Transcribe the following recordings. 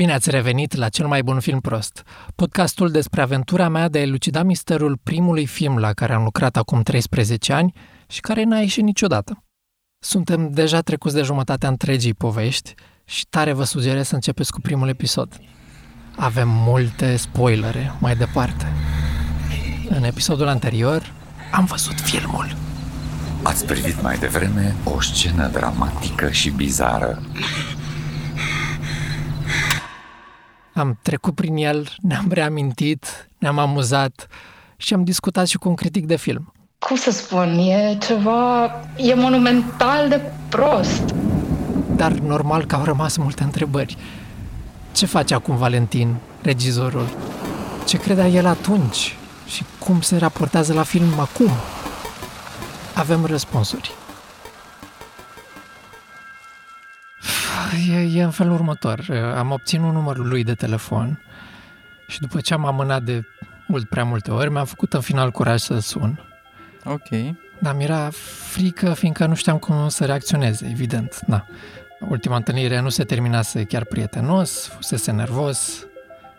Bine ați revenit la cel mai bun film prost, podcastul despre aventura mea de a elucida misterul primului film la care am lucrat acum 13 ani și care n-a ieșit niciodată. Suntem deja trecuți de jumătatea întregii povești și tare vă sugerez să începeți cu primul episod. Avem multe spoilere mai departe. În episodul anterior am văzut filmul. Ați privit mai devreme o scenă dramatică și bizară. Am trecut prin el, ne-am reamintit, ne-am amuzat și am discutat și cu un critic de film. Cum să spun, e ceva, e monumental de prost. Dar normal că au rămas multe întrebări. Ce face acum Valentin, regizorul? Ce credea el atunci? Și cum se raportează la film acum? Avem răspunsuri. E, e în felul următor. Am obținut numărul lui de telefon și după ce am amânat de mult prea multe ori, mi-am făcut în final curaj să sun. Ok. Dar mi-era frică, fiindcă nu știam cum să reacționeze, evident. Na. Ultima întâlnire nu se terminase chiar prietenos, fusese nervos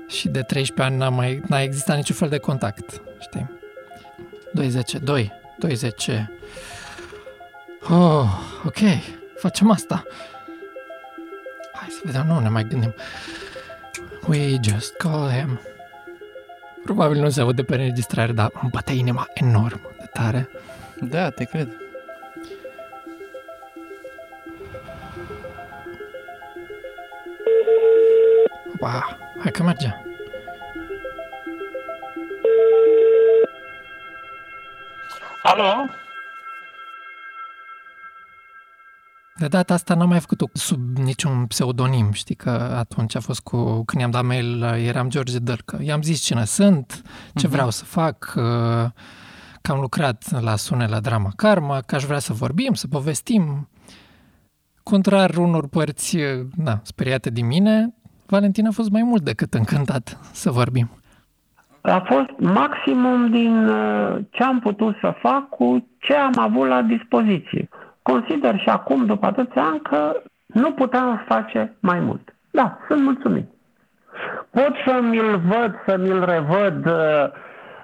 și de 13 ani n-a, mai, n-a existat niciun fel de contact, știi? 20, 2, 20. Oh, ok, facem asta. Hai să vedem, nu ne mai gândim. We just call him. Probabil nu se aude pe înregistrare, dar îmi bate inima enorm de tare. Da, te cred. Wow, hai că merge. Alo? De data asta n-am mai făcut-o sub niciun pseudonim, știi că atunci a fost cu, când i-am dat mail, eram George Dărcă. I-am zis cine sunt, ce vreau să fac, că am lucrat la Sune la Drama Karma, că aș vrea să vorbim, să povestim. Contrar unor părți, na, speriate din mine, Valentin a fost mai mult decât încântat să vorbim. A fost maximum din uh, ce am putut să fac cu ce am avut la dispoziție. Consider și acum, după atâția ani, că nu puteam face mai mult. Da, sunt mulțumit. Pot să mi-l văd, să mi-l revăd, uh,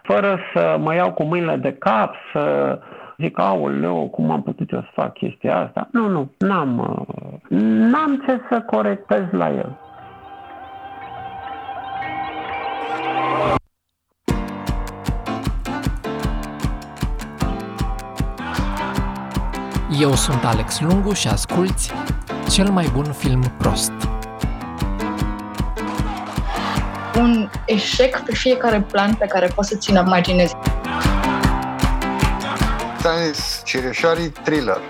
fără să mă iau cu mâinile de cap, să zic, aoleu, cum am putut eu să fac chestia asta? Nu, nu, n-am, uh, n-am ce să corectez la el. Eu sunt Alex Lungu și asculți cel mai bun film prost. Un eșec pe fiecare plan pe care poți să ți-l imaginezi. Stanis Cireșarii Thriller.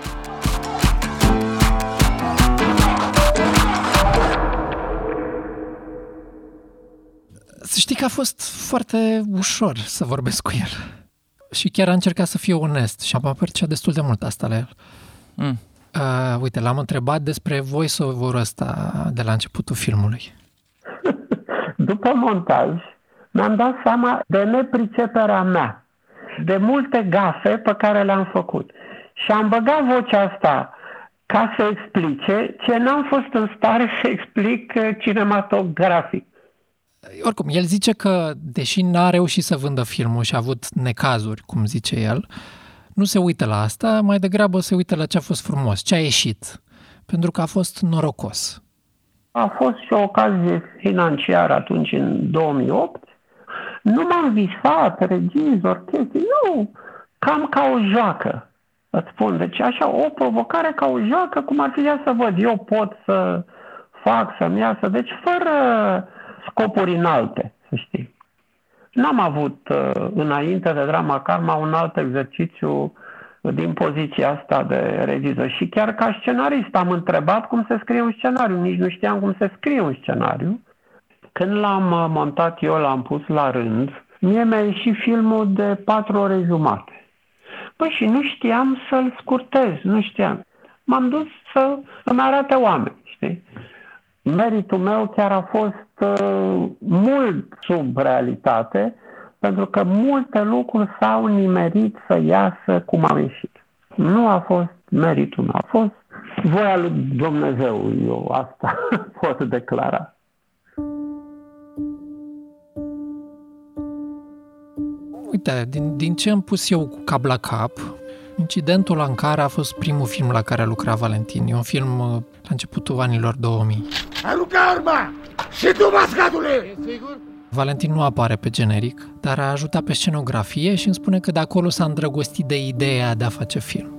Să știi că a fost foarte ușor să vorbesc cu el. Și chiar a încercat să fie onest și am apreciat destul de mult asta la el. Mm. Uh, uite, l-am întrebat despre voice-over ăsta de la începutul filmului. După montaj, mi-am dat seama de nepriceperea mea, de multe gafe pe care le-am făcut. Și am băgat vocea asta ca să explice ce n-am fost în stare să explic uh, cinematografic. Oricum, el zice că, deși n-a reușit să vândă filmul și a avut necazuri, cum zice el, nu se uită la asta, mai degrabă se uită la ce a fost frumos, ce a ieșit, pentru că a fost norocos. A fost și o ocazie financiară atunci, în 2008. Nu m-am visat, regizor, chestii, nu, cam ca o joacă, îți spun. Deci așa, o provocare ca o joacă, cum ar fi ea să văd, eu pot să fac, să-mi iasă, deci fără scopuri înalte, să știi. N-am avut uh, înainte de drama Karma un alt exercițiu din poziția asta de regizor. Și chiar ca scenarist am întrebat cum se scrie un scenariu. Nici nu știam cum se scrie un scenariu. Când l-am uh, montat eu, l-am pus la rând, mie mi-a ieșit filmul de patru ore jumate. Păi și nu știam să-l scurtez, nu știam. M-am dus să îmi arate oameni, știi? Meritul meu chiar a fost uh, Uh, mult sub realitate, pentru că multe lucruri s-au nimerit să iasă cum au ieșit. Nu a fost meritul meu, a fost voia lui Dumnezeu, eu asta pot declara. Uite, din, din ce am pus eu cap la cap, Incidentul Ankara a fost primul film la care a lucrat Valentin. E un film uh, la începutul anilor 2000. Arunca arma! Și tu, mascatule! E sigur? Valentin nu apare pe generic, dar a ajutat pe scenografie și îmi spune că de acolo s-a îndrăgostit de ideea de a face film.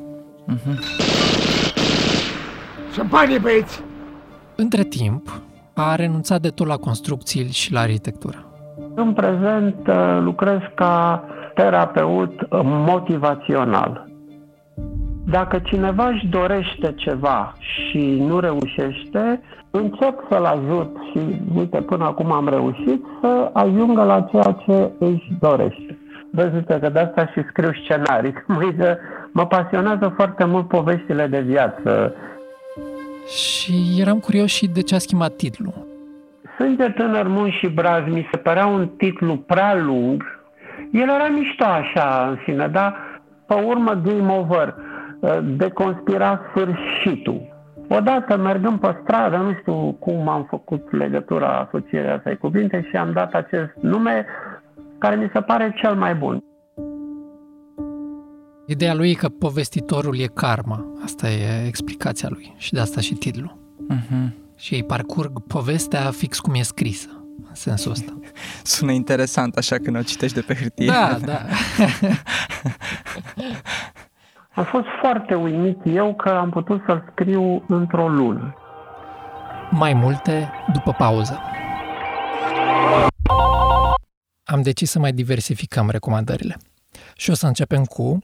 Șampanie, băieți! Între timp, a renunțat de tot la construcții și la arhitectură. În prezent uh, lucrez ca terapeut uh, motivațional. Dacă cineva își dorește ceva și nu reușește, încep să-l ajut și, uite, până acum am reușit să ajungă la ceea ce își dorește. Vezi, uite că de asta și scriu scenarii. Mă, mă pasionează foarte mult poveștile de viață. Și eram curios și de ce a schimbat titlul. Sânge tânăr, mun și braz mi se părea un titlu prea lung. El era mișto așa în sine, dar pe urmă Game Over de conspira sfârșitul. Odată mergând pe stradă, nu știu cum am făcut legătura, asocierea asta cuvinte și am dat acest nume care mi se pare cel mai bun. Ideea lui e că povestitorul e karma. Asta e explicația lui și de asta și titlul. Mhm. Și ei parcurg povestea fix cum e scrisă, în sensul ăsta. Sună interesant așa când o citești de pe hârtie. Da, da. Am fost foarte uimit eu că am putut să-l scriu într-o lună. Mai multe după pauză. Am decis să mai diversificăm recomandările. Și o să începem cu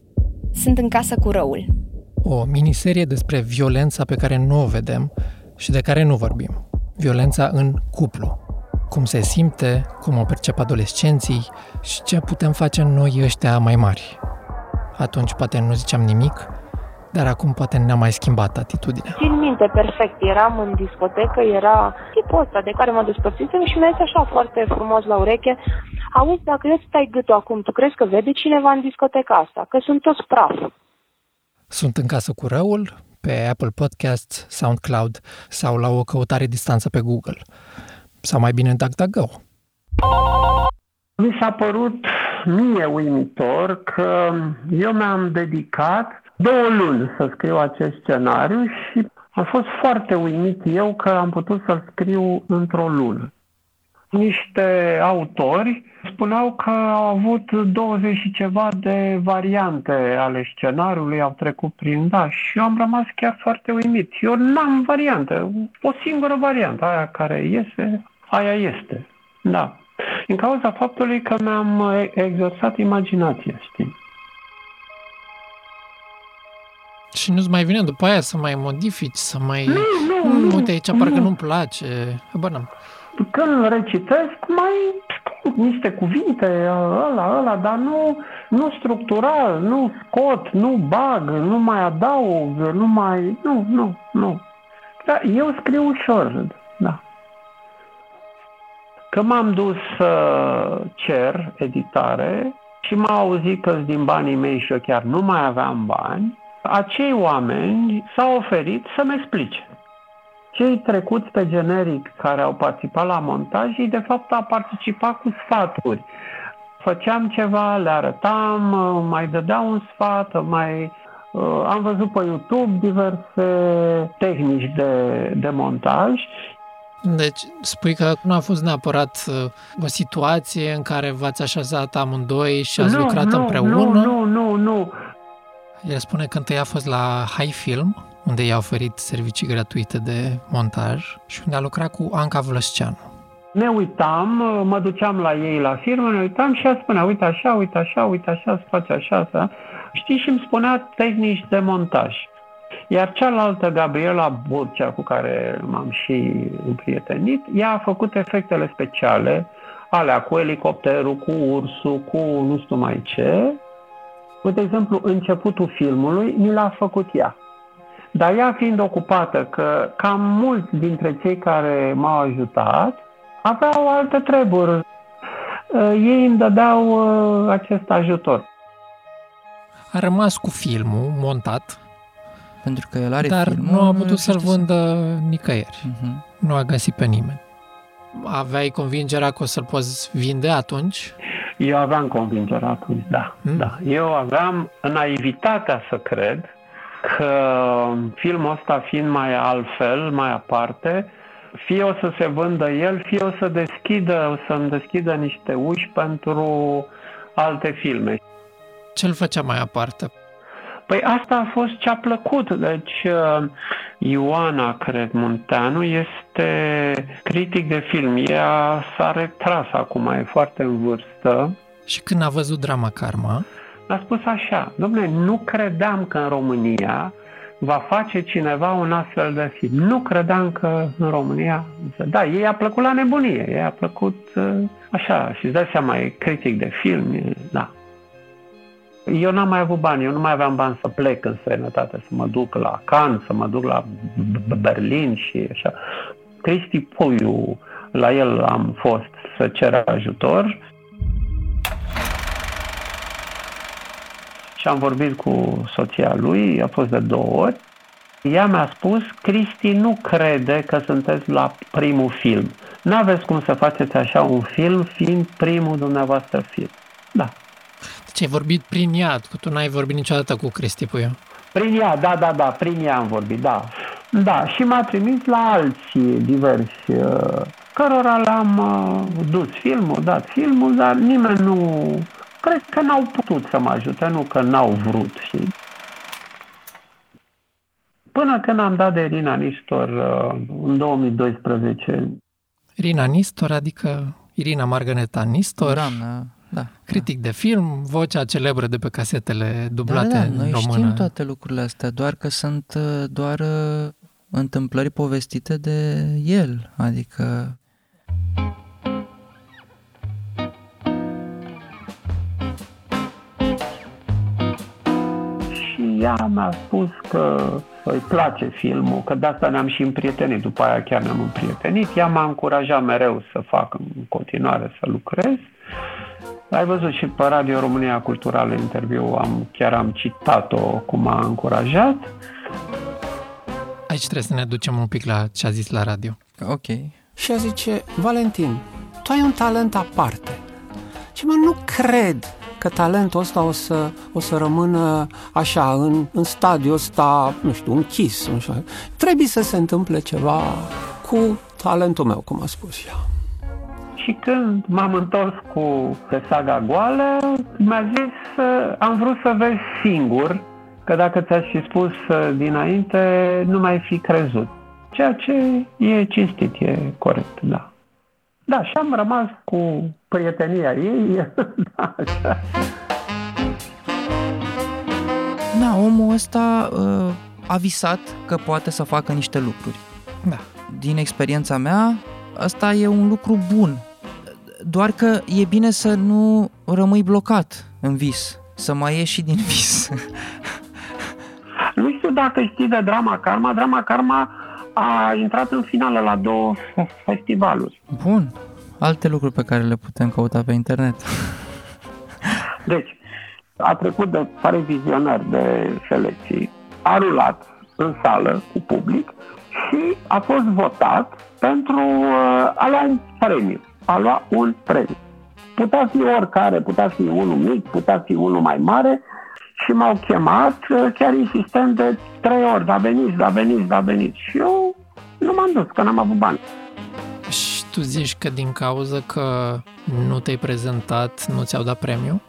Sunt în casă cu răul. o miniserie despre violența pe care nu o vedem și de care nu vorbim. Violența în cuplu. Cum se simte, cum o percep adolescenții și ce putem face noi ăștia mai mari. Atunci poate nu ziceam nimic, dar acum poate ne-a mai schimbat atitudinea. Țin minte perfect, eram în discotecă, era tipul ăsta de care mă despărțisem și mi-a zis așa foarte frumos la ureche, auzi, dacă îți stai gâtul acum, tu crezi că vede cineva în discoteca asta? Că sunt toți praf. Sunt în casă cu răul, pe Apple Podcasts, SoundCloud sau la o căutare distanță pe Google. Sau mai bine DuckDuckGo. Mi s-a părut mie uimitor că eu mi-am dedicat două luni să scriu acest scenariu și am fost foarte uimit eu că am putut să-l scriu într-o lună. Niște autori spuneau că au avut 20 și ceva de variante ale scenariului, au trecut prin da și eu am rămas chiar foarte uimit. Eu n-am variantă, o singură variantă, aia care iese, aia este. Da. Din cauza faptului că mi-am exersat imaginația, știi? Și nu-ți mai vine după aia să mai modifici, să mai... Nu, nu, Mm, nu, Uite, aici parcă nu. nu-mi place. Habar n-am. Când recitesc, mai scot niște cuvinte, ăla, ăla, dar nu, nu structural, nu scot, nu bag, nu mai adaug, nu mai... Nu, nu, nu. Da, eu scriu ușor, da. Că m-am dus să cer editare și m-au auzit că din banii mei și eu chiar nu mai aveam bani, acei oameni s-au oferit să-mi explice. Cei trecuți pe generic care au participat la montaj, ei de fapt au participat cu sfaturi. Făceam ceva, le arătam, mai dădeau un sfat, mai uh, am văzut pe YouTube diverse tehnici de, de montaj Deci, spui că nu a fost neapărat uh, o situație în care v-ați așezat amândoi și ați nu, lucrat nu, împreună. Nu, nu, nu, nu. El spune că întâi a fost la High Film, unde i-a oferit servicii gratuite de montaj și unde a lucrat cu Anca Vlăsceanu. Ne uitam, mă duceam la ei la firmă, ne uitam și ea spunea, uite așa, uite așa, uite așa, se face așa, așa. Știi, și îmi spunea tehnici de montaj. Iar cealaltă, Gabriela Burcea, cu care m-am și împrietenit, ea a făcut efectele speciale, alea cu elicopterul, cu ursul, cu nu știu mai ce. De exemplu, începutul filmului mi l-a făcut ea. Dar ea fiind ocupată că cam mulți dintre cei care m-au ajutat aveau alte treburi. Uh, Ei îmi dădeau uh, acest ajutor. A rămas cu filmul montat, Pentru că el are dar filmul, nu a putut să-l reușește vândă nicăieri. Mhm. Nu a găsit pe nimeni. Aveai convingerea că o să-l poți vinde atunci? Eu aveam convingerea atunci, da, Mm. da. Eu aveam naivitatea să cred că filmul ăsta fiind mai altfel, mai aparte, fie o să se vândă el, fie o să deschidă, o să-mi deschidă niște uși pentru alte filme. Ce îl făcea mai aparte? Păi asta a fost ce a plăcut. Deci uh, Ioana, cred, Munteanu, este critic de film. Ea s-a retras acum, e foarte în vârstă. Și când a văzut drama Karma, A spus așa, domnule, nu credeam că în România va face cineva un astfel de film. Nu credeam că în România... Da, ei a plăcut la nebunie, ei a plăcut uh, așa, și îți dai seama, e critic de film, e, da. Eu n-am mai avut bani, eu nu mai aveam bani să plec în străinătate, să mă duc la Cannes, să mă duc la B- Berlin și așa. Cristi Puiu, la el am fost să cer ajutor și am vorbit cu soția lui, a fost de două ori. Ea mi-a spus, Cristi nu crede că sunteți la primul film. N-aveți cum să faceți așa un film fiind primul dumneavoastră film. Da. Deci ai vorbit prin ea, că tu n-ai vorbit niciodată cu Cristi Puiu. Prin ea, da, da, da, prin ea am vorbit, da. Da, și m-a trimis la alții diversi, uh, cărora le-am uh, dus filmul, dat filmul, dar nimeni nu... Cred că n-au putut să mă ajute, nu că n-au vrut, știi? Până când am dat de Irina Nistor uh, în 2012, Irina Nistor, adică Irina Marganeta Nistor, Doamnă, da. critic de film, vocea celebră de pe casetele Da, dublate da, în noi română. știm toate lucrurile astea, doar că sunt uh, doar uh, întâmplări povestite de el, adică și ea mi-a spus că îi place filmul, că de asta ne-am și împrietenit, după aia chiar ne-am împrietenit. Ea m-a încurajat mereu să fac în continuare, să lucrez. Ai văzut și pe Radio România Culturală interviu, am, chiar am citat-o cum m-a încurajat. Aici trebuie să ne ducem un pic la ce a zis la radio. ok. Și ea zice, Valentin, tu ai un talent aparte. Și mă, nu cred că talentul ăsta o să, o să rămână așa, în, în stadiul ăsta, nu știu, închis. Nu știu. Trebuie să se întâmple ceva cu talentul meu, cum a spus ea. Și când m-am întors cu pe saga goală, mi-a zis, uh, am vrut să vezi singur, că dacă ți-aș fi spus uh, dinainte, nu mai fi crezut. Ceea ce e cinstit, e corect, da. Da, și am rămas cu prietenia ei, da, așa. Da, omul ăsta uh, a visat că poate să facă niște lucruri. Da. Din experiența mea, asta e un lucru bun. Doar că e bine să nu rămâi blocat în vis, să mai ieși și din vis. Nu știu dacă știi de Drama Karma. Drama Karma a intrat în finală la două festivaluri. Bun. Alte lucruri pe care le putem căuta pe internet. Deci, a trecut de pare vizionar de selecții, a rulat în sală cu public și a fost votat pentru uh, a lua un premiu. A lua un premiu. Putea fi oricare, putea fi unul mic, putea fi unul mai mare și m-au chemat uh, chiar insistent de trei ori, da veniți, da veniți, da veniți. Și eu nu m-am dus, că n-am avut bani. Și tu zici că din cauza că nu te-ai prezentat, nu ți-au dat premiu?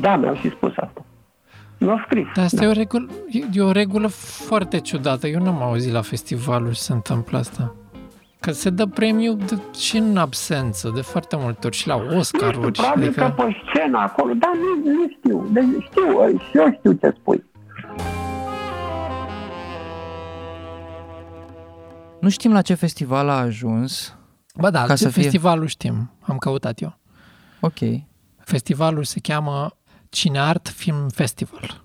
Da, mi-au și spus asta. Mi-au scris. Dar asta da. e, o regulă, e o regulă foarte ciudată. Eu n-am auzit la festivaluri să se întâmplă asta. Că se dă premiu de, și în absență, de foarte multe ori, și la Nu știu, Oscaruri. probabil adică... că pe scenă acolo, dar nu, nu știu. Deci știu, ă, și eu știu ce spui. Nu știm la ce festival a ajuns. Ba da, Ca Ca să fie- festivalul știm, am căutat eu. Ok. Festivalul se cheamă Cineart Film Festival.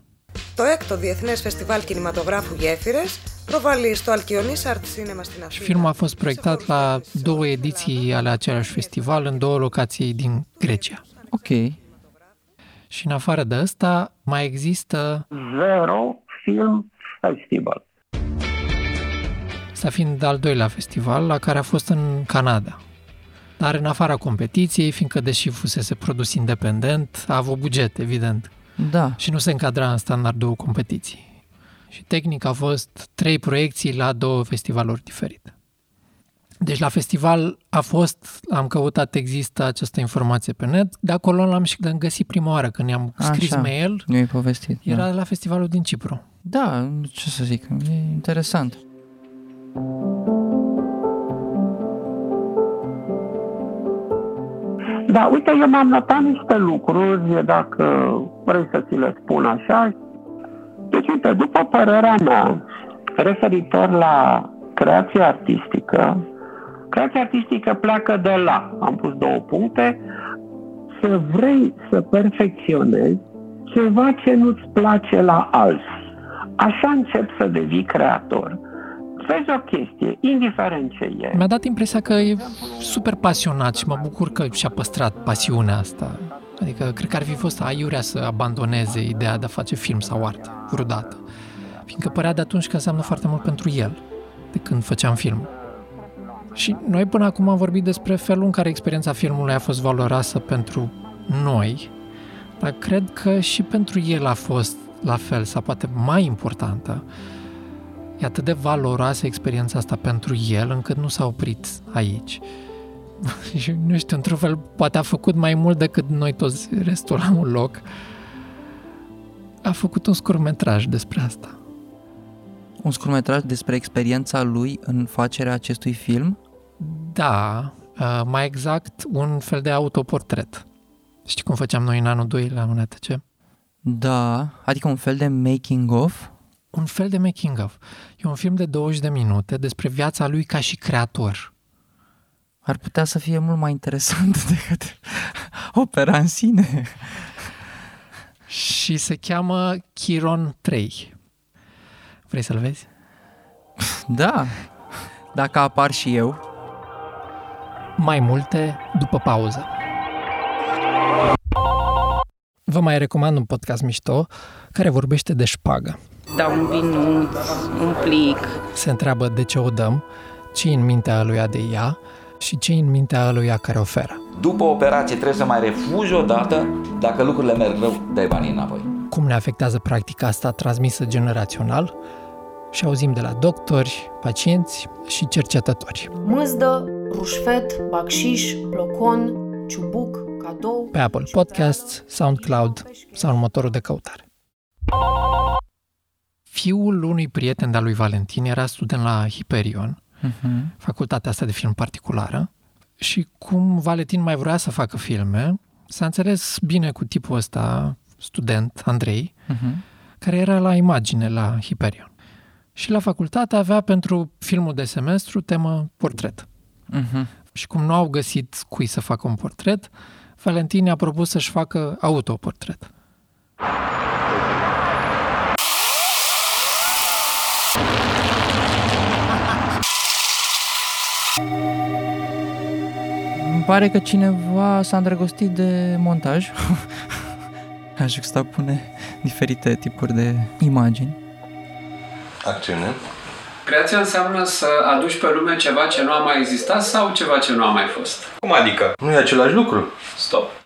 Το έκτο Διεθνές Φεστιβάλ Κινηματογράφου Γέφυρες προβάλλει στο Αλκιονής Art Cinema στην Și Αθήνα. filmul a fost proiectat la două ediții ale același festival în două locații din Grecia. Ok. Și în afară de asta mai există, Zero Film Festival. ăsta fiind al doilea festival, la care a fost în Canada. Dar în afara competiției, fiindcă deși fusese produs independent, a avut buget, evident. Da. Și nu se încadra în standardul competiției. Și tehnic a fost trei proiecții la două festivaluri diferite. Deci la festival a fost, am căutat, există această informație pe net, de acolo l-am și am găsit prima oară când i-am scris Așa, mail, Nu-i povestit. era da. la festivalul din Cipru. da, ce să zic, e interesant. Da, uite, eu m-am notat niște lucruri, dacă vreți să ți le spun așa. Deci, uite, după părerea mea, referitor la creația artistică, creația artistică pleacă de la, am pus două puncte, să vrei să perfecționezi ceva ce nu-ți place la alții. Așa începi să devii creator. Vezi o chestie, indiferent ce e. Mi-a dat impresia că e super pasionat și mă bucur că și-a păstrat pasiunea asta. Adică cred că ar fi fost aiurea să abandoneze ideea de a face film sau artă, vreodată. Fiindcă părea de atunci că înseamnă foarte mult pentru el, de când făceam film. Și noi până acum am vorbit despre felul în care experiența filmului a fost valoroasă pentru noi, dar cred că și pentru el a fost la fel sau poate mai importantă. E atât de valoroasă experiența asta pentru el încât nu s-a oprit aici. Și nu știu, într-un fel, poate a făcut mai mult decât noi toți restul la un loc. A făcut un scurtmetraj despre asta. Un scurtmetraj despre experiența lui în facerea acestui film? Da, uh, mai exact, un fel de autoportret. Știi cum făceam noi în anul 2 la UNETC? Da, adică un fel de making of? Un fel de making of. E un film de 20 de minute despre viața lui ca și creator. Ar putea să fie mult mai interesant decât opera în sine. Și se cheamă Chiron 3. Vrei să-l vezi? Da, dacă apar și eu. Mai multe după pauză. Vă mai recomand un podcast mișto care vorbește de șpagă. Da un vinuț, un plic. Se întreabă de ce o dăm, ce în mintea lui de ea și ce în mintea lui care oferă. După operație trebuie să mai refuzi o dată, dacă lucrurile merg rău, dai banii înapoi. Cum ne afectează practica asta transmisă generațional și auzim de la doctori, pacienți și cercetători. Mâzdă, rușfet, bacșiș, blocon, ciubuc, cadou... Pe Apple Podcasts, SoundCloud sau în motorul de căutare. Fiul unui prieten de-al lui Valentin era student la Hyperion, Uh-huh. facultatea asta de film particulară, și cum Valentin mai vrea să facă filme, s-a înțeles bine cu tipul ăsta, student, Andrei, Uh-huh. care era la imagine la Hyperion. Și la facultate avea pentru filmul de semestru temă portret. Uh-huh. Și cum nu au găsit cui să facă un portret, Valentin a propus să-și facă autoportret. Îmi pare că cineva s-a îndrăgostit de montaj. Aș sta pune diferite tipuri de imagini. Acțiune. Creația înseamnă să aduci pe lume ceva ce nu a mai existat sau ceva ce nu a mai fost. Cum adică? Nu e același lucru? Stop.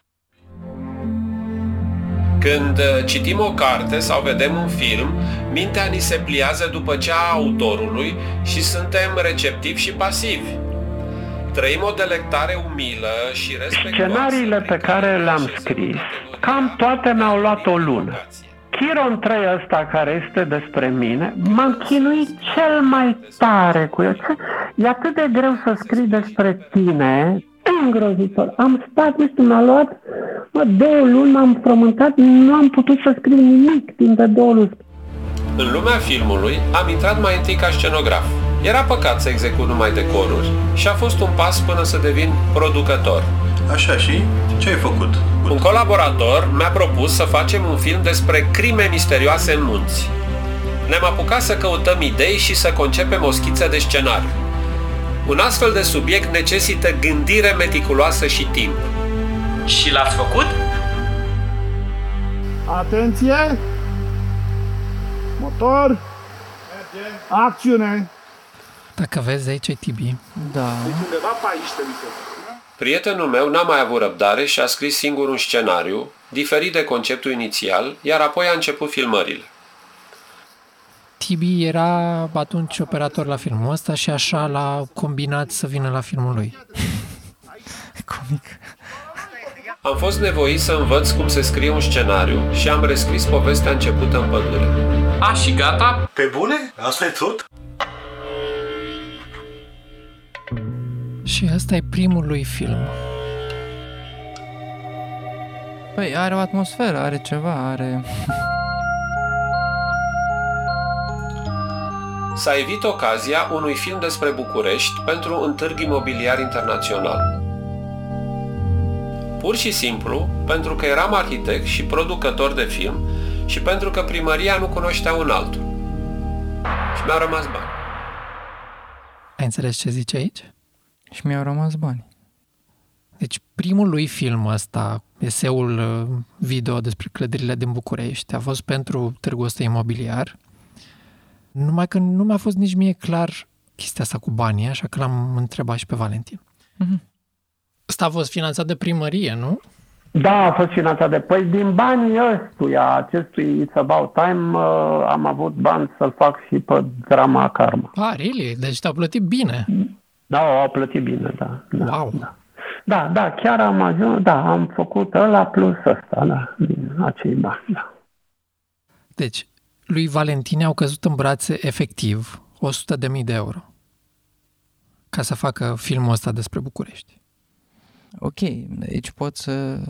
Când uh, citim o carte sau vedem un film, mintea ni se pliază după cea a autorului și suntem receptivi și pasivi. Trăim o delectare umilă și respectoasă. Scenariile pe care le-am scris, cam toate mi-au luat o lună. Chiron 3 ăsta care este despre mine, m-am chinuit cel mai tare cu el. Ce- E atât de greu să scrii despre tine, îngrozitor. Am stat, nu știu, mi-a luat mă, două luni, m-am frământat, nu am putut să scriu nimic timp de două luni. În lumea filmului am intrat mai întâi ca scenograf. Era păcat să execut numai decoruri și a fost un pas până să devin producător. Așa și? Ce ai făcut? Un colaborator mi-a propus să facem un film despre crime misterioase în munți. Ne-am apucat să căutăm idei și să concepem o schiță de scenariu. Un astfel de subiect necesită gândire meticuloasă și timp. Și l-ați făcut? Atenție! Motor! Acțiune! Dacă vezi, aici e Tibi. Da. Deci undeva pe aici trebuie să... Prietenul meu n-a mai avut răbdare și a scris singur un scenariu, diferit de conceptul inițial, iar apoi a început filmările. Tibi era atunci operator la filmul ăsta și așa l-a combinat să vină la filmul lui. Comic. Am fost nevoit să învăț cum se scrie un scenariu și am rescris povestea începută în pădure. A, și gata? Pe bune? Asta e tot? Și ăsta e primul lui film. Păi are o atmosferă, are ceva, are... S-a evit ocazia unui film despre București pentru un târg imobiliar internațional. Pur și simplu, pentru că eram arhitect și producător de film și pentru că primăria nu cunoștea un altul. Și mi-au rămas bani. Ai înțeles ce zice aici? Și mi-au rămas bani. Deci primul lui film ăsta, eseul uh, video despre clădirile din București, a fost pentru târgul ăsta imobiliar, numai că nu mi-a fost nici mie clar chestia asta cu banii, așa că l-am întrebat și pe Valentin. Mhm. Ăsta a fost finanțat de primărie, nu? Da, a fost finanțat de... Păi din banii ăstuia, acestui It's About Time, uh, am avut bani să-l fac și pe drama Karma. Ah, really? Deci te-au plătit bine. Da, au plătit bine, da. da Wow. Da. da, da, chiar am ajuns, da, am făcut ăla plus ăsta, da, din acei bani, da. Deci, lui Valentin au căzut în brațe efectiv 100.000 de euro ca să facă filmul ăsta despre București. Ok, aici pot să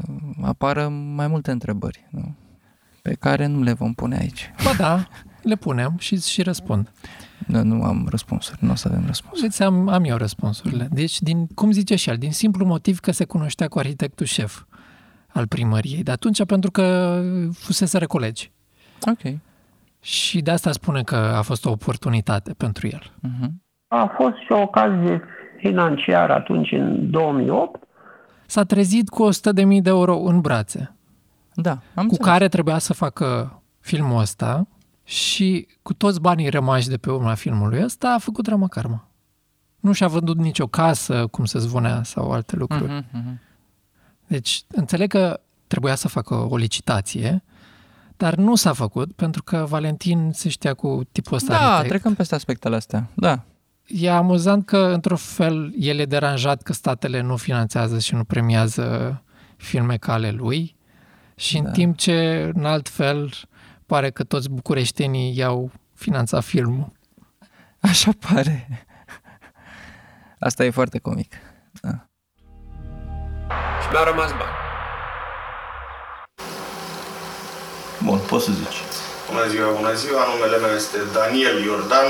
apară mai multe întrebări, nu? Pe care nu le vom pune aici. Ba da, le punem și, și răspund. Nu, nu am răspunsuri, nu o să avem răspunsuri. Îți am, am eu răspunsurile. Deci, din, cum zice și el, din simplu motiv că se cunoștea cu arhitectul șef al primăriei. De atunci, pentru că fusese colegi. Ok. Și de asta spune că a fost o oportunitate pentru el. Uh-huh. A fost și o ocazie financiară atunci, în 2008. S-a trezit cu 100.000 de euro în brațe. Da, am cu înțeles. care trebuia să facă filmul ăsta și cu toți banii rămași de pe urma filmului ăsta a făcut drama karma. Nu și-a vândut nicio casă, cum se zvonea, sau alte lucruri. Mhm, mhm. Deci, înțeleg că trebuia să facă o licitație, dar nu s-a făcut pentru că Valentin se știa cu tipul ăsta Da, arhitect. trecăm peste aspectele astea. Da. E amuzant că, într-un fel, el e deranjat că statele nu finanțează și nu premiază filme ca ale lui și în Da. timp ce, în alt fel, pare că toți bucureștenii i-au finanțat filmul. Așa pare. Asta e foarte comic. Da. Și mi-au rămas bani. Poți să zici. Bună ziua, bună ziua, numele meu este Daniel Iordan.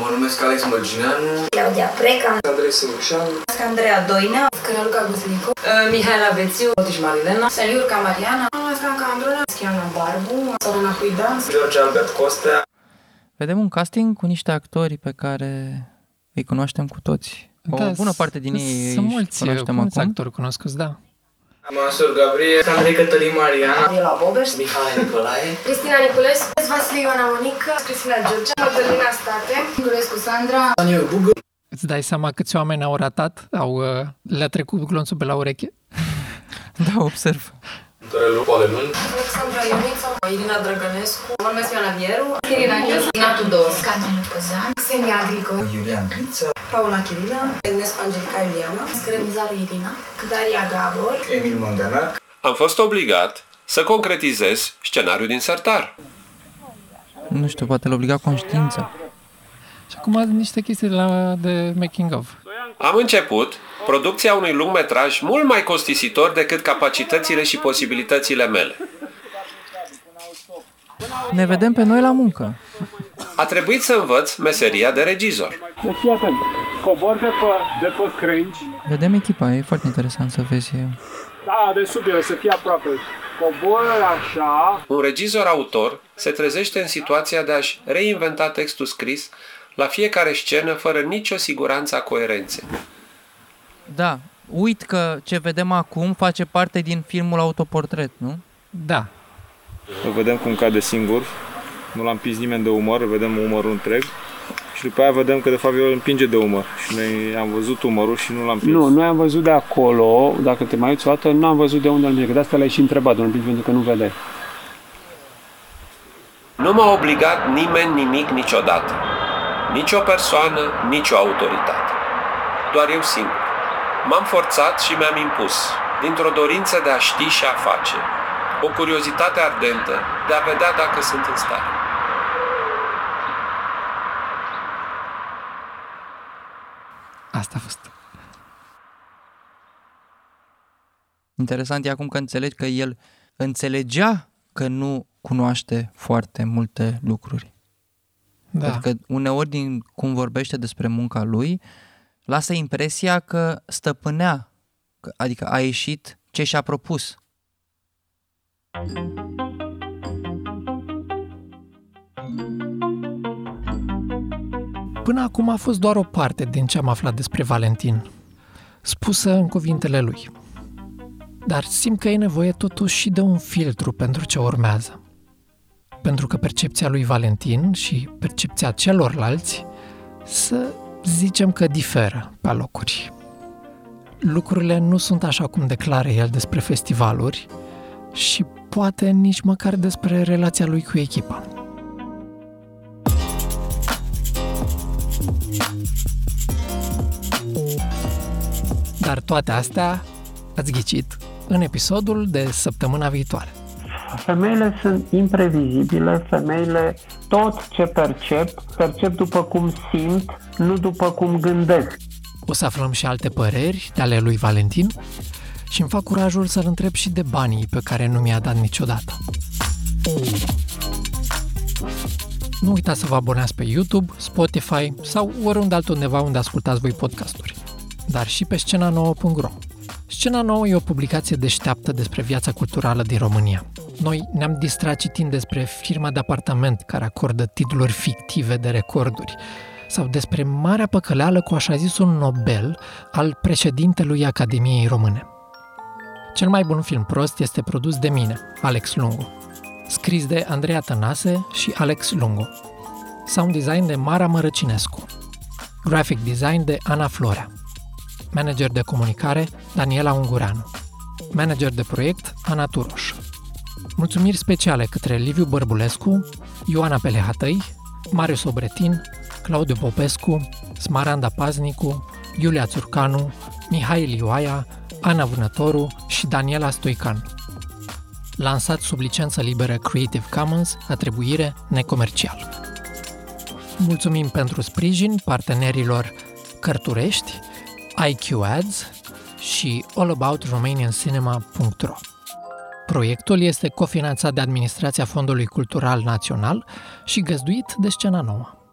Mă numesc Alex Mărgineanu. Claudia Preca. Andrei Sărușan. Andreea Doinea. Cănăluca Guslico. Mihaela Bețiu. Otiș Marilena. Seliurca Mariana. Franca Androna. Schiana Barbu. Sorana Huidan. George Albert Costea. Vedem un casting cu niște actori pe care îi cunoaștem cu toți. O Da, bună parte din ei Sunt își mulți, cunoaștem mulți acum. actori cunoscuți, da. Masur Gabriel. Andrei Cătălin Mariana. Gabriela Bobeș. Mihai Nicolae. Cristina Niculescu. Vasile Ioana Monica. Cristina George. Magdalena State. Niculescu Sandra. Daniel Bugă. Îți dai seama câți oameni au ratat? Au, uh, le-a trecut glonțul pe la ureche? Da, observ. Torelu Polenun. Alexandra Ionița. Irina Drăgănescu. Mă numesc Ioana Vieru. Irina Gheț. Ina Tudor. Scandru Păzan. Xenia Agrico. Iulian Griță. Paula Chirila. Ernest Angelica Iuliana. Scremizaru Irina. Daria Gabor. Emil Mondanac. Am fost obligat să concretizez scenariul din sertar. Nu știu, poate l obliga conștiința. Și acum niște chestii de, la, de making of. Am început producția unui lungmetraj mult mai costisitor decât capacitățile și posibilitățile mele. Ne vedem pe noi la muncă. A trebuit să învăț meseria de regizor. Deci fii atent, cobor de pe, de pe crengi, Vedem echipa, e foarte interesant să vezi. da, de sub el, să fie aproape. Cobor așa, Un regizor autor se trezește în situația de a-și reinventa textul scris la fiecare scenă fără nicio siguranță a coerenței. Da, uit că ce vedem acum face parte din filmul Autoportret, nu? Da. Îl vedem cum cade singur, nu l-am pins nimeni de umor, îl vedem umorul întreg și după aia vedem că de fapt el împinge de umăr și noi am văzut umărul și nu l-am prins. Nu, noi am văzut de acolo, dacă te mai uiți o dată, nu am văzut de unde îl împinge, de asta l-ai și întrebat, domnul pentru că nu vedeai. Nu m-a obligat nimeni nimic niciodată. Nici o persoană, nici o autoritate. Doar eu singur. M-am forțat și mi-am impus, dintr-o dorință de a ști și a face, o curiozitate ardentă de a vedea dacă sunt în stare. Asta a fost. Interesant e acum că înțelegi că el înțelegea că nu cunoaște foarte multe lucruri. Da. Adică uneori din cum vorbește despre munca lui, lasă impresia că stăpânea, că- adică a ieșit ce și-a propus. Până acum a fost doar o parte din ce am aflat despre Valentin, spusă în cuvintele lui. Dar simt că e nevoie totuși și de un filtru pentru ce urmează. Pentru că percepția lui Valentin și percepția celorlalți să zicem că diferă pe locuri. Lucrurile nu sunt așa cum declară el despre festivaluri și poate nici măcar despre relația lui cu echipa. Dar toate astea ați ghicit în episodul de săptămâna viitoare. Femeile sunt imprevizibile, femeile tot ce percep, percep după cum simt, nu după cum gândesc. O să aflăm și alte păreri de ale lui Valentin și îmi fac curajul să-l întreb și de banii pe care nu mi-a dat niciodată. Nu uitați să vă abonați pe YouTube, Spotify sau oriunde altundeva unde ascultați voi podcasturi, dar și pe scena nouă.ro. Scena nouă e o publicație deșteaptă despre viața culturală din România. Noi ne-am distrat citind despre firma de apartament care acordă titluri fictive de recorduri sau despre marea păcăleală cu așa zisul Nobel al președintelui Academiei Române. Cel mai bun film prost este produs de mine, Alex Lungu, scris de Andreea Tănase și Alex Lungu. Sound design de Mara Mărăcinescu. Graphic design de Ana Florea. Manager de comunicare Daniela Ungureanu. Manager de proiect Ana Turoș. Mulțumiri speciale către Liviu Bărbulescu, Ioana Pelehatăi, Marius Obretin, Claudiu Popescu, Smaranda Paznicu, Iulia Țurcanu, Mihai Lioaia, Ana Vânătoru și Daniela Stoicanu. Lansat sub licență liberă Creative Commons, atribuire necomercial. Mulțumim pentru sprijin partenerilor Cărturești, IQ Ads și allaboutRomanianCinema.ro. Proiectul este cofinanțat de Administrația Fondului Cultural Național și găzduit de Scena Nouă.